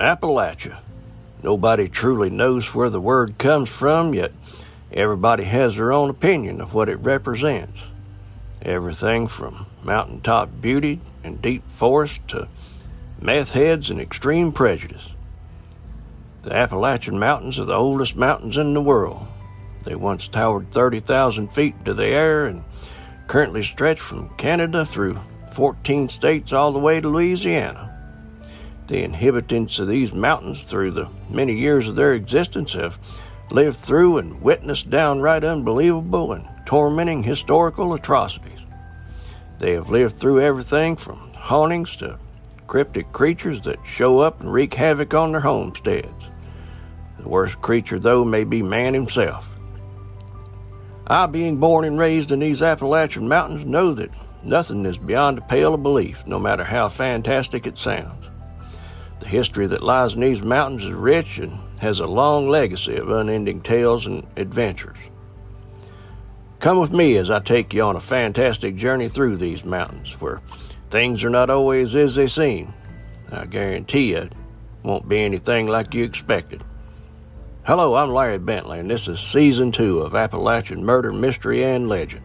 Appalachia. Nobody truly knows where the word comes from, yet everybody has their own opinion of what it represents. Everything from mountaintop beauty and deep forest to meth heads and extreme prejudice. The Appalachian Mountains are the oldest mountains in the world. They once towered 30,000 feet into the air and currently stretch from Canada through 14 states all the way to Louisiana. The inhabitants of these mountains, through the many years of their existence, have lived through and witnessed downright unbelievable and tormenting historical atrocities. They have lived through everything from hauntings to cryptic creatures that show up and wreak havoc on their homesteads. The worst creature, though, may be man himself. I, being born and raised in these Appalachian mountains, know that nothing is beyond the pale of belief, no matter how fantastic it sounds. The history that lies in these mountains is rich and has a long legacy of unending tales and adventures. Come with me as I take you on a fantastic journey through these mountains where things are not always as they seem. I guarantee you it won't be anything like you expected. Hello, I'm Larry Bentley, and this is season two of Appalachian Murder, Mystery, and Legend.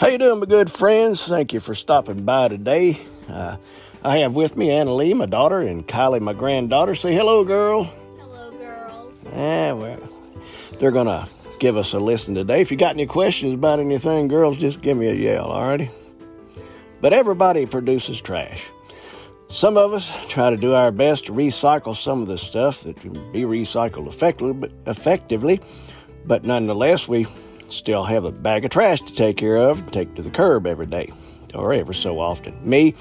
How you doing, my good friends? Thank you for stopping by today. Uh, I have with me Anna Lee, my daughter, and Kylie, my granddaughter. Say hello, girl. Hello, girls. Yeah, well, they're gonna give us a listen today. If you got any questions about anything, girls, just give me a yell, alrighty? But everybody produces trash. Some of us try to do our best to recycle some of the stuff that can be recycled effectively, effectively but nonetheless, we still have a bag of trash to take care of and take to the curb every day, or ever so often. Me,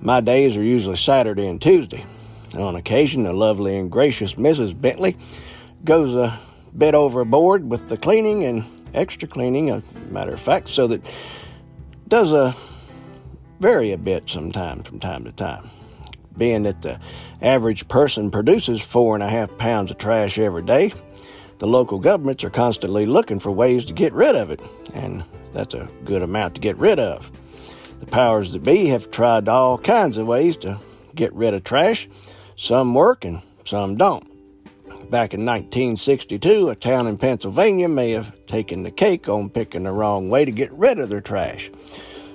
my days are usually Saturday and Tuesday. On occasion, the lovely and gracious Mrs. Bentley goes uh, a bit overboard with the cleaning and extra cleaning, a matter of fact, so that does a vary a bit sometimes from time to time. Being that the average person produces four and a half pounds of trash every day, the local governments are constantly looking for ways to get rid of it, and that's a good amount to get rid of. The powers that be have tried all kinds of ways to get rid of trash. Some work and some don't. Back in 1962, a town in Pennsylvania may have taken the cake on picking the wrong way to get rid of their trash.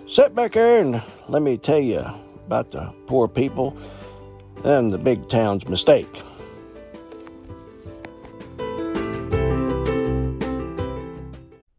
Sit back here and let me tell you about the poor people and the big town's mistake.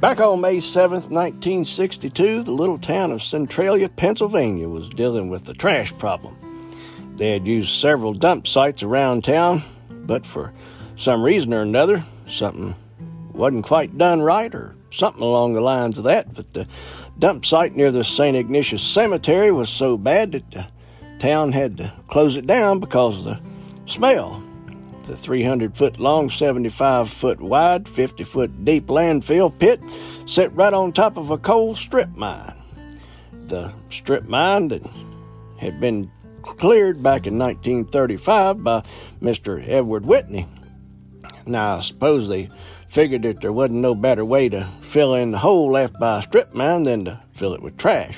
Back on May 7, 1962, the little town of Centralia, Pennsylvania was dealing with the trash problem. They had used several dump sites around town, but for some reason or another, something wasn't quite done right or something along the lines of that. But the dump site near the St. Ignatius Cemetery was so bad that the town had to close it down because of the smell. The 300 foot long, 75 foot wide, 50 foot deep landfill pit set right on top of a coal strip mine. The strip mine that had been cleared back in 1935 by Mr. Edward Whitney. Now, I suppose they figured that there wasn't no better way to fill in the hole left by a strip mine than to fill it with trash.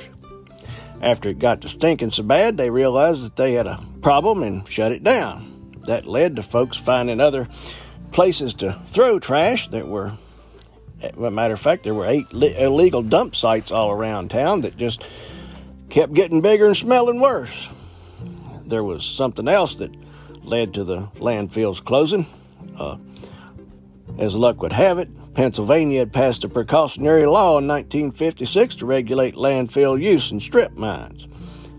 After it got to stinking so bad, they realized that they had a problem and shut it down. That led to folks finding other places to throw trash that were, as a matter of fact, there were eight illegal dump sites all around town that just kept getting bigger and smelling worse. There was something else that led to the landfill's closing. Uh, as luck would have it, Pennsylvania had passed a precautionary law in 1956 to regulate landfill use in strip mines,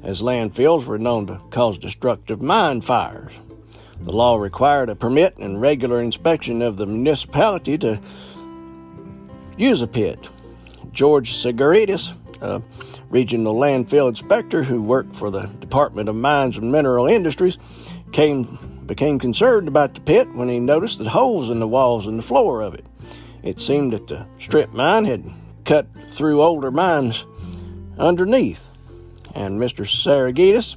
as landfills were known to cause destructive mine fires. The law required a permit and regular inspection of the municipality to use a pit. George Segaritus, a regional landfill inspector who worked for the Department of Mines and Mineral Industries, came became concerned about the pit when he noticed the holes in the walls and the floor of it. It seemed that the strip mine had cut through older mines underneath, and Mr. Saragitis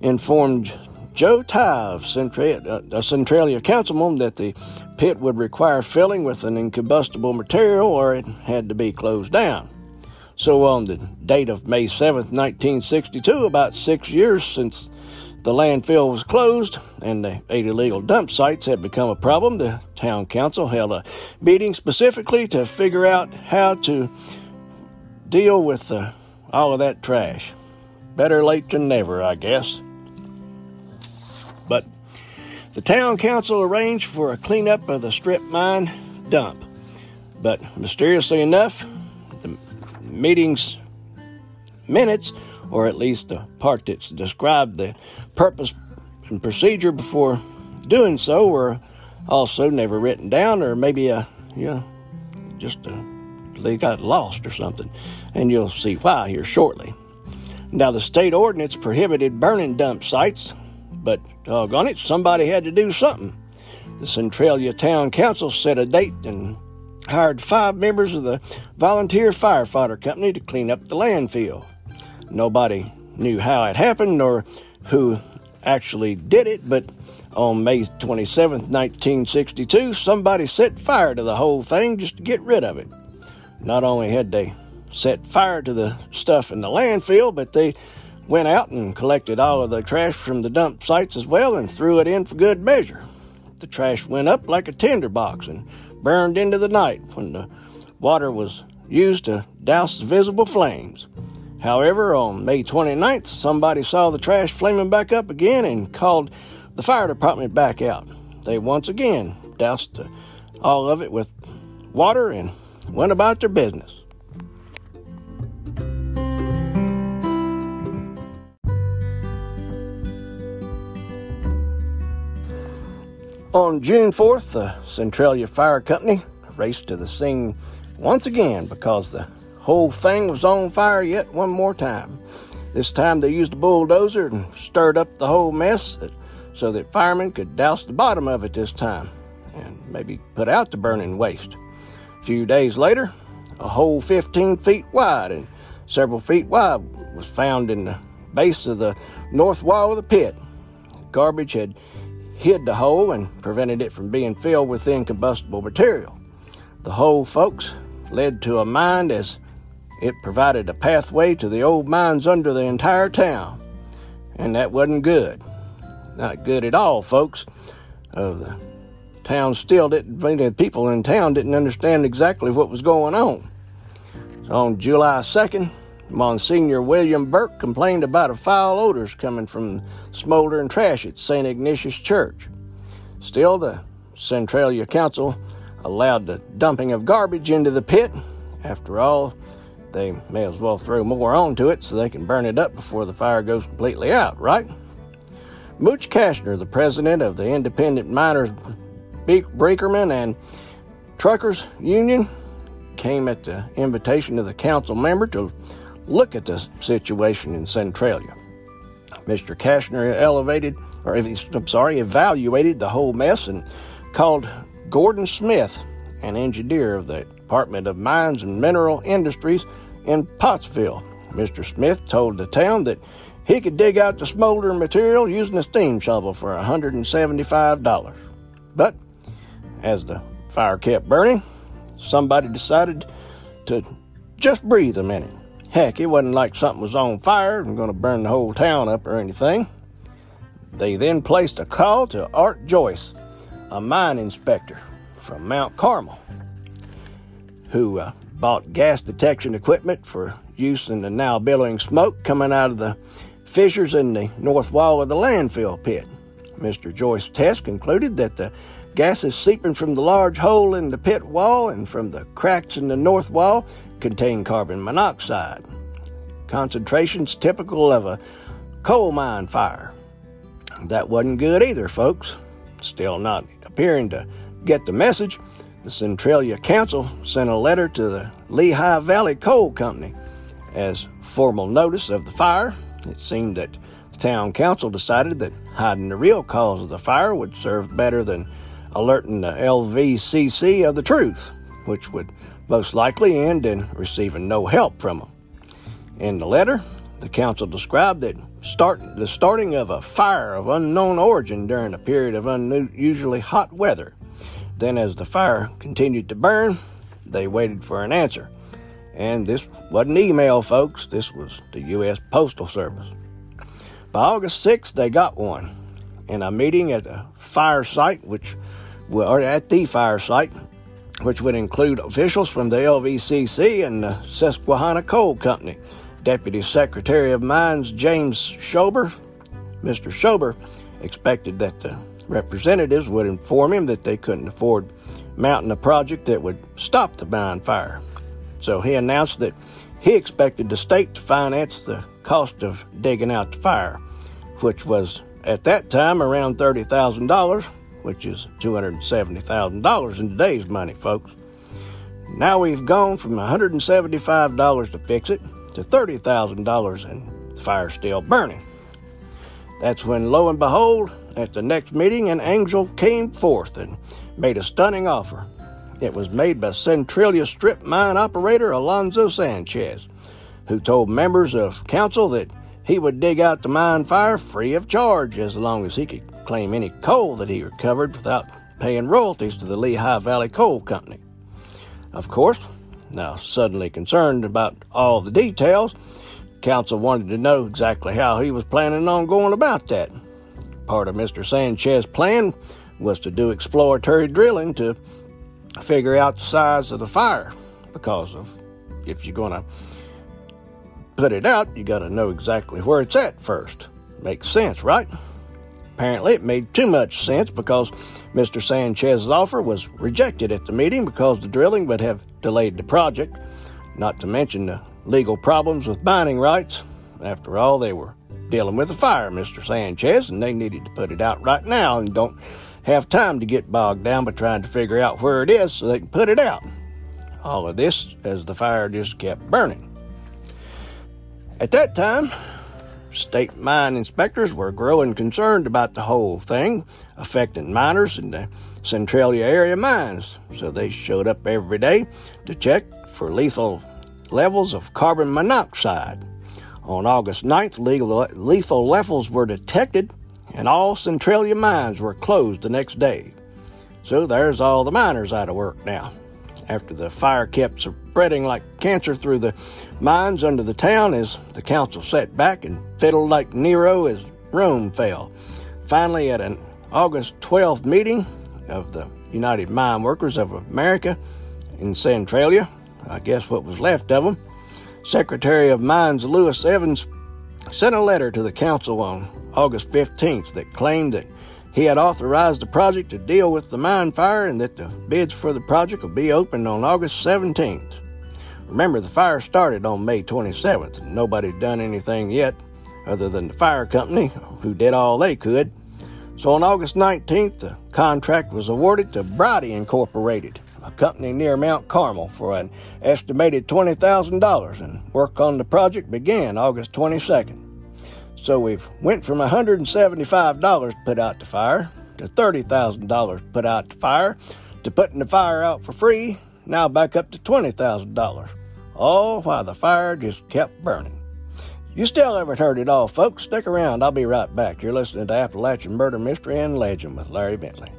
informed Joe Tive, Centralia, uh, Centralia Councilman that the pit would require filling with an incombustible material or it had to be closed down. So, on the date of May 7, 1962, about six years since the landfill was closed and the eight illegal dump sites had become a problem. The town council held a meeting specifically to figure out how to deal with uh, all of that trash. Better late than never, I guess. But the town council arranged for a cleanup of the strip mine dump. But mysteriously enough, the meeting's minutes or at least the part that's described the purpose and procedure before doing so were also never written down, or maybe a, you know, just a, they got lost or something. And you'll see why here shortly. Now, the state ordinance prohibited burning dump sites, but doggone it, somebody had to do something. The Centralia Town Council set a date and hired five members of the volunteer firefighter company to clean up the landfill. Nobody knew how it happened nor who actually did it, but on May 27, 1962, somebody set fire to the whole thing just to get rid of it. Not only had they set fire to the stuff in the landfill, but they went out and collected all of the trash from the dump sites as well and threw it in for good measure. The trash went up like a tinderbox and burned into the night when the water was used to douse the visible flames. However, on May 29th, somebody saw the trash flaming back up again and called the fire department back out. They once again doused all of it with water and went about their business. On June 4th, the Centralia Fire Company raced to the scene once again because the Whole thing was on fire yet one more time. This time they used a bulldozer and stirred up the whole mess so that firemen could douse the bottom of it this time and maybe put out the burning waste. A few days later, a hole 15 feet wide and several feet wide was found in the base of the north wall of the pit. Garbage had hid the hole and prevented it from being filled with incombustible material. The hole, folks, led to a mine as it provided a pathway to the old mines under the entire town. And that wasn't good. Not good at all, folks. Uh, the town still didn't, the people in town didn't understand exactly what was going on. So on July 2nd, Monsignor William Burke complained about a foul odors coming from smoldering trash at St. Ignatius Church. Still, the Centralia Council allowed the dumping of garbage into the pit. After all, they may as well throw more onto it so they can burn it up before the fire goes completely out, right? Mooch Kashner, the president of the Independent Miners Brakemen and Truckers Union, came at the invitation of the council member to look at the situation in Centralia. Mr. Kashner elevated, or I'm sorry, evaluated the whole mess and called Gordon Smith, an engineer of the Department of Mines and Mineral Industries in Pottsville. Mr. Smith told the town that he could dig out the smoldering material using a steam shovel for $175. But as the fire kept burning, somebody decided to just breathe a minute. Heck, it wasn't like something was on fire and going to burn the whole town up or anything. They then placed a call to Art Joyce, a mine inspector from Mount Carmel, who uh, bought gas detection equipment for use in the now billowing smoke coming out of the fissures in the north wall of the landfill pit. Mr. Joyce's test concluded that the gases seeping from the large hole in the pit wall and from the cracks in the north wall contain carbon monoxide, concentrations typical of a coal mine fire. That wasn't good either, folks. Still not appearing to get the message, the Centralia Council sent a letter to the Lehigh Valley Coal Company as formal notice of the fire. It seemed that the town council decided that hiding the real cause of the fire would serve better than alerting the LVCC of the truth, which would most likely end in receiving no help from them. In the letter, the council described that start, the starting of a fire of unknown origin during a period of unusually hot weather. Then, as the fire continued to burn, they waited for an answer. And this wasn't email, folks, this was the U.S. Postal Service. By August 6th, they got one in a meeting at the fire site, which or at the fire site, which would include officials from the LVCC and the Susquehanna Coal Company. Deputy Secretary of Mines James Shober, Mr. Shober, expected that the representatives would inform him that they couldn't afford mounting a project that would stop the mine fire. So he announced that he expected the state to finance the cost of digging out the fire, which was at that time around $30,000 which is $270,000 in today's money, folks. Now we've gone from $175 to fix it to $30,000 and the fire's still burning. That's when, lo and behold, at the next meeting, an angel came forth and made a stunning offer. It was made by Centralia strip mine operator Alonzo Sanchez, who told members of council that he would dig out the mine fire free of charge as long as he could claim any coal that he recovered without paying royalties to the Lehigh Valley Coal Company. Of course, now suddenly concerned about all the details, council wanted to know exactly how he was planning on going about that. Part of Mr. Sanchez's plan was to do exploratory drilling to figure out the size of the fire because of if you're going to put it out, you got to know exactly where it's at first. Makes sense, right? Apparently, it made too much sense because Mr. Sanchez's offer was rejected at the meeting because the drilling would have delayed the project, not to mention the legal problems with mining rights. After all, they were dealing with a fire, Mr. Sanchez, and they needed to put it out right now and don't have time to get bogged down by trying to figure out where it is so they can put it out. All of this as the fire just kept burning. At that time, state mine inspectors were growing concerned about the whole thing affecting miners in the Centralia area mines, so they showed up every day to check for lethal levels of carbon monoxide. On August 9th, legal, lethal levels were detected, and all Centralia mines were closed the next day. So there's all the miners out of work now after the fire kept spreading like cancer through the mines under the town as the council sat back and fiddled like Nero as Rome fell. Finally, at an August 12th meeting of the United Mine Workers of America in Centralia, I guess what was left of them, Secretary of Mines Lewis Evans sent a letter to the council on August 15th that claimed that he had authorized the project to deal with the mine fire and that the bids for the project will be opened on August 17th. Remember, the fire started on May 27th, and nobody's done anything yet other than the fire company, who did all they could. So on August 19th, the contract was awarded to Brody Incorporated, a company near Mount Carmel, for an estimated $20,000, and work on the project began August 22nd. So we've went from $175 put out the fire to $30,000 put out the fire to putting the fire out for free, now back up to $20,000. All while the fire just kept burning. You still haven't heard it all, folks. Stick around. I'll be right back. You're listening to Appalachian Murder Mystery and Legend with Larry Bentley.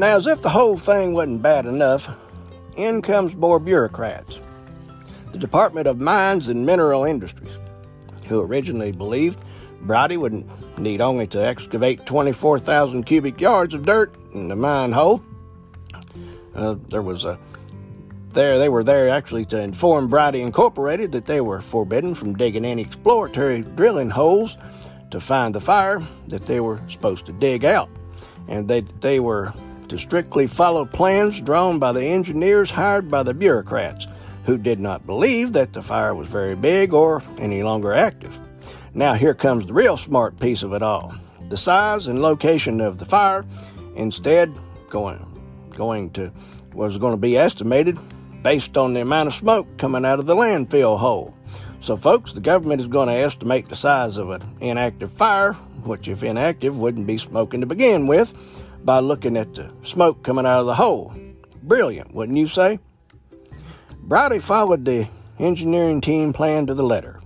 Now, as if the whole thing wasn't bad enough, in comes more bureaucrats. The Department of Mines and Mineral Industries, who originally believed Brodie would need only to excavate 24,000 cubic yards of dirt in the mine hole. Uh, there was a there they were there actually to inform Brodie Incorporated that they were forbidden from digging any exploratory drilling holes to find the fire that they were supposed to dig out, and they they were to strictly follow plans drawn by the engineers hired by the bureaucrats, who did not believe that the fire was very big or any longer active. Now here comes the real smart piece of it all: the size and location of the fire, instead going going to was going to be estimated based on the amount of smoke coming out of the landfill hole. So, folks, the government is going to estimate the size of an inactive fire, which, if inactive, wouldn't be smoking to begin with, by looking at the smoke coming out of the hole. Brilliant, wouldn't you say? Browdy followed the engineering team plan to the letter.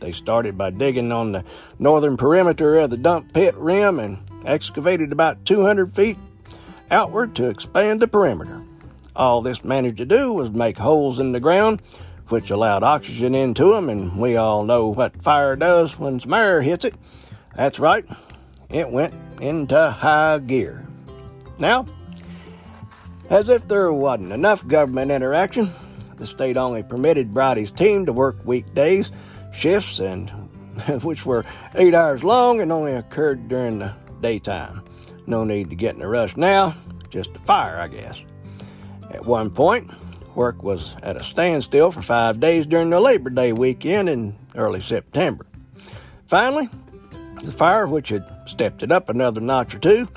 They started by digging on the northern perimeter of the dump pit rim and excavated about 200 feet outward to expand the perimeter. All this managed to do was make holes in the ground, which allowed oxygen into them, and we all know what fire does when some air hits it. That's right, it went into high gear. Now, as if there wasn't enough government interaction, the state only permitted Brodie's team to work weekdays, shifts, and which were eight hours long and only occurred during the daytime. No need to get in a rush now, just a fire, I guess. At one point, work was at a standstill for five days during the Labor Day weekend in early September. Finally, the fire, which had stepped it up another notch or two,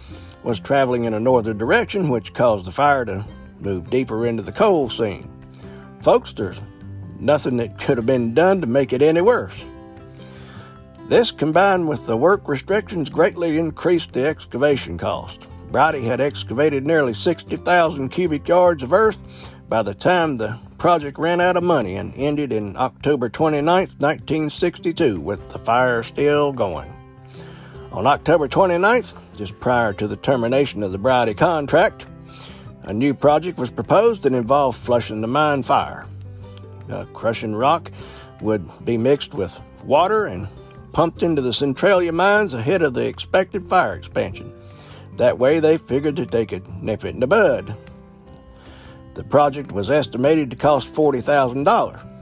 was traveling in a northern direction, which caused the fire to move deeper into the coal seam. Folks, there's nothing that could have been done to make it any worse. This, combined with the work restrictions, greatly increased the excavation cost. Brodie had excavated nearly 60,000 cubic yards of earth by the time the project ran out of money and ended in October 29, 1962, with the fire still going. On October 29th, just prior to the termination of the Brodie contract, a new project was proposed that involved flushing the mine fire. Uh, crushing rock would be mixed with water and pumped into the Centralia mines ahead of the expected fire expansion. That way, they figured that they could nip it in the bud. The project was estimated to cost $40,000.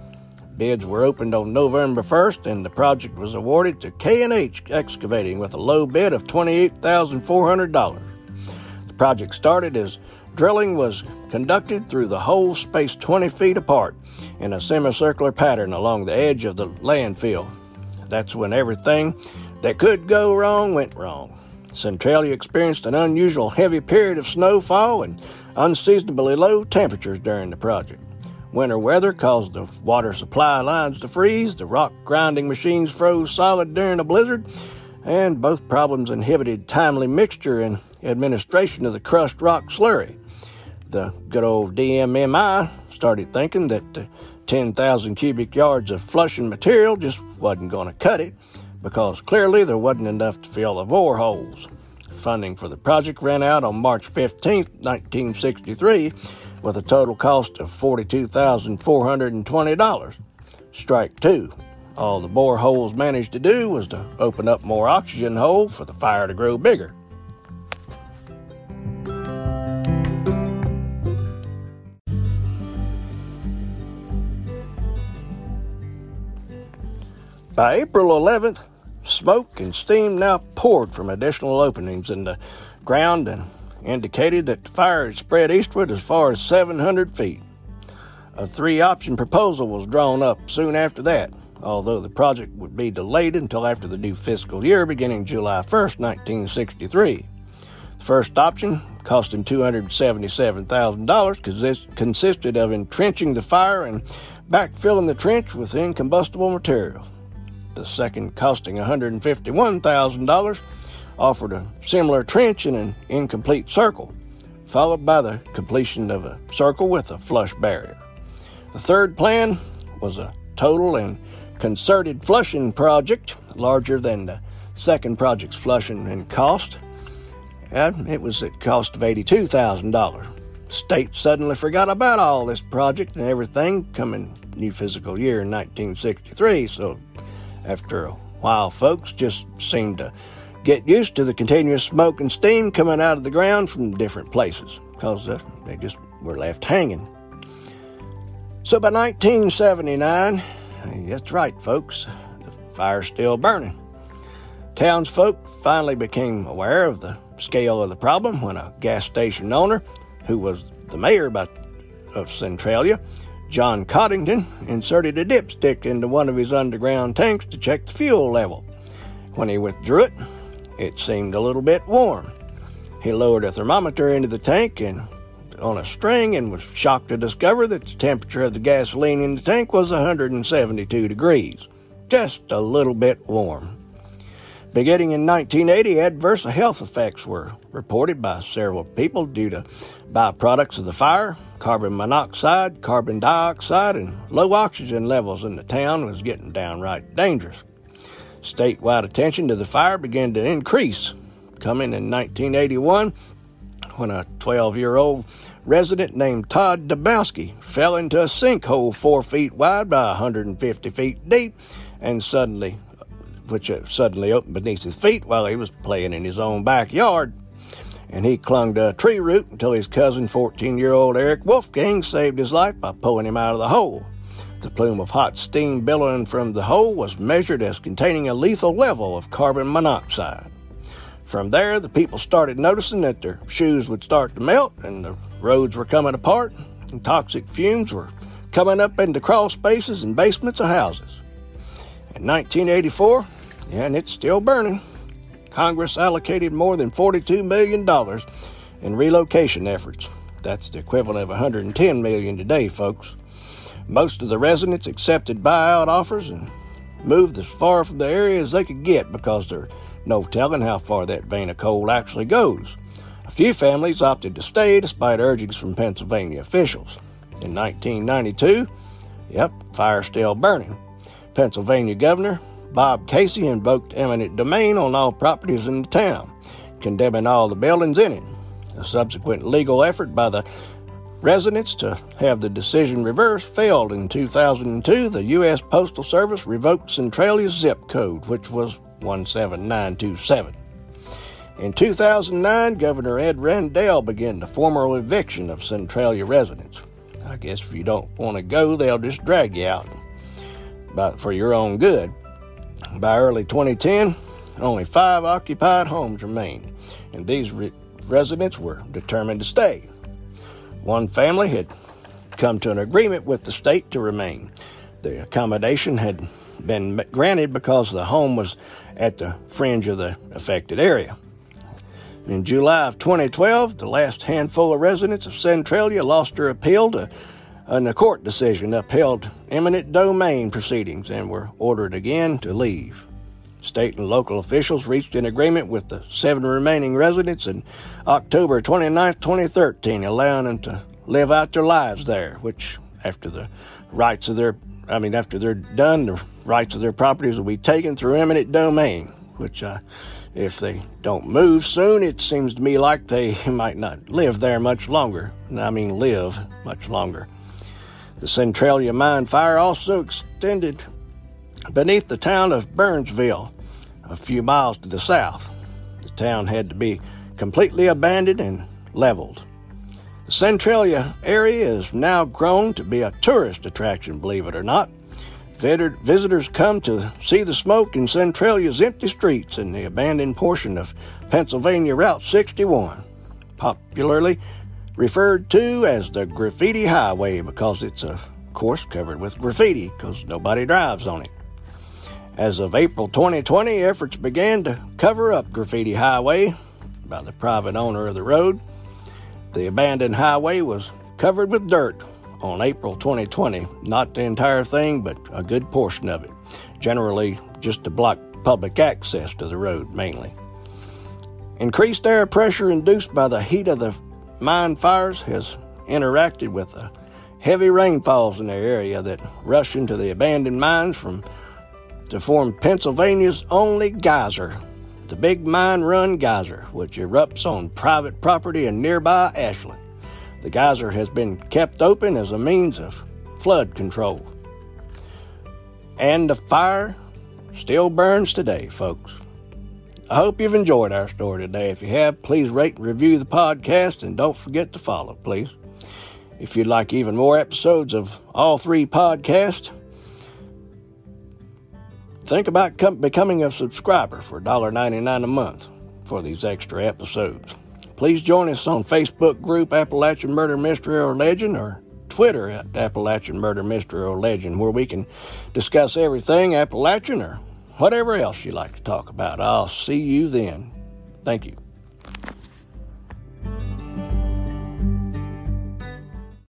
Bids were opened on November 1st, and the project was awarded to K&H Excavating with a low bid of $28,400. The project started as drilling was conducted through the hole spaced 20 feet apart in a semicircular pattern along the edge of the landfill. That's when everything that could go wrong went wrong. Centralia experienced an unusual heavy period of snowfall and unseasonably low temperatures during the project. Winter weather caused the water supply lines to freeze, the rock grinding machines froze solid during a blizzard, and both problems inhibited timely mixture and administration of the crushed rock slurry. The good old DMMI started thinking that the 10,000 cubic yards of flushing material just wasn't going to cut it because clearly there wasn't enough to fill the bore holes. Funding for the project ran out on March 15, 1963, with a total cost of $42,420. Strike two. All the bore holes managed to do was to open up more oxygen holes for the fire to grow bigger. By April 11th, Smoke and steam now poured from additional openings in the ground and indicated that the fire had spread eastward as far as 700 feet. A three option proposal was drawn up soon after that, although the project would be delayed until after the new fiscal year beginning July 1st, 1963. The first option, costing $277,000, consisted of entrenching the fire and backfilling the trench with incombustible material. The second, costing $151,000, offered a similar trench in an incomplete circle, followed by the completion of a circle with a flush barrier. The third plan was a total and concerted flushing project, larger than the second project's flushing in cost. And it was at cost of $82,000. state suddenly forgot about all this project and everything coming new fiscal year in 1963. So after a while, folks just seemed to get used to the continuous smoke and steam coming out of the ground from different places because uh, they just were left hanging. So by 1979, that's right, folks, the fire's still burning. Townsfolk finally became aware of the scale of the problem when a gas station owner, who was the mayor by, of Centralia, John Coddington, inserted a dipstick into one of his underground tanks to check the fuel level. When he withdrew it, it seemed a little bit warm. He lowered a thermometer into the tank and on a string and was shocked to discover that the temperature of the gasoline in the tank was 172 degrees, just a little bit warm. Beginning in 1980, adverse health effects were reported by several people due to byproducts of the fire. Carbon monoxide, carbon dioxide, and low oxygen levels in the town was getting downright dangerous. Statewide attention to the fire began to increase, coming in 1981 when a 12 year old resident named Todd Domboski fell into a sinkhole four feet wide by 150 feet deep and suddenly, which uh, suddenly opened beneath his feet while he was playing in his own backyard. And he clung to a tree root until his cousin, 14 year old Eric Wolfgang, saved his life by pulling him out of the hole. The plume of hot steam billowing from the hole was measured as containing a lethal level of carbon monoxide. From there, the people started noticing that their shoes would start to melt and the roads were coming apart and toxic fumes were coming up into crawl spaces and basements of houses. In 1984, and it's still burning, Congress allocated more than $42 million in relocation efforts. That's the equivalent of 110 million today, folks. Most of the residents accepted buyout offers and moved as far from the area as they could get because there's no telling how far that vein of coal actually goes. A few families opted to stay despite urgings from Pennsylvania officials. In 1992, yep, fire still burning. Pennsylvania Governor Bob Casey invoked eminent domain on all properties in the town, condemning all the buildings in it. A subsequent legal effort by the residents to have the decision reversed failed in 2002. The U.S. Postal Service revoked Centralia's zip code, which was 17927. In 2009, Governor Ed Rendell began the formal eviction of Centralia residents. I guess if you don't want to go, they'll just drag you out but for your own good. By early 2010, only five occupied homes remained, and these re- residents were determined to stay. One family had come to an agreement with the state to remain. The accommodation had been granted because the home was at the fringe of the affected area. In July of 2012, the last handful of residents of Centralia lost their appeal to and a court decision upheld eminent domain proceedings and were ordered again to leave. State and local officials reached an agreement with the seven remaining residents in October 29, 2013, allowing them to live out their lives there, which, after the rights of their, I mean, after they're done, the rights of their properties will be taken through eminent domain, which, uh, if they don't move soon, it seems to me like they might not live there much longer. I mean, live much longer. The Centralia mine fire also extended beneath the town of Byrnesville, a few miles to the south. The town had to be completely abandoned and leveled. The Centralia area is now grown to be a tourist attraction, believe it or not. Visitors come to see the smoke in Centralia's empty streets and the abandoned portion of Pennsylvania Route 61, popularly referred to as the Graffiti Highway because it's, of course, covered with graffiti because nobody drives on it. As of April 2020, efforts began to cover up Graffiti Highway by the private owner of the road. The abandoned highway was covered with dirt on April 2020. Not the entire thing, but a good portion of it. Generally, just to block public access to the road mainly. Increased air pressure induced by the heat of the mine fires has interacted with the heavy rainfalls in the area that rush into the abandoned mines from to form Pennsylvania's only geyser, the Big Mine Run Geyser, which erupts on private property in nearby Ashland. The geyser has been kept open as a means of flood control. And the fire still burns today, folks. I hope you've enjoyed our story today. If you have, please rate and review the podcast and don't forget to follow, please. If you'd like even more episodes of all three podcasts, think about com- becoming a subscriber for $1.99 a month for these extra episodes. Please join us on Facebook group Appalachian Murder Mystery or Legend or Twitter at Appalachian Murder Mystery or Legend where we can discuss everything Appalachian or whatever else you like to talk about. I'll see you then. Thank you.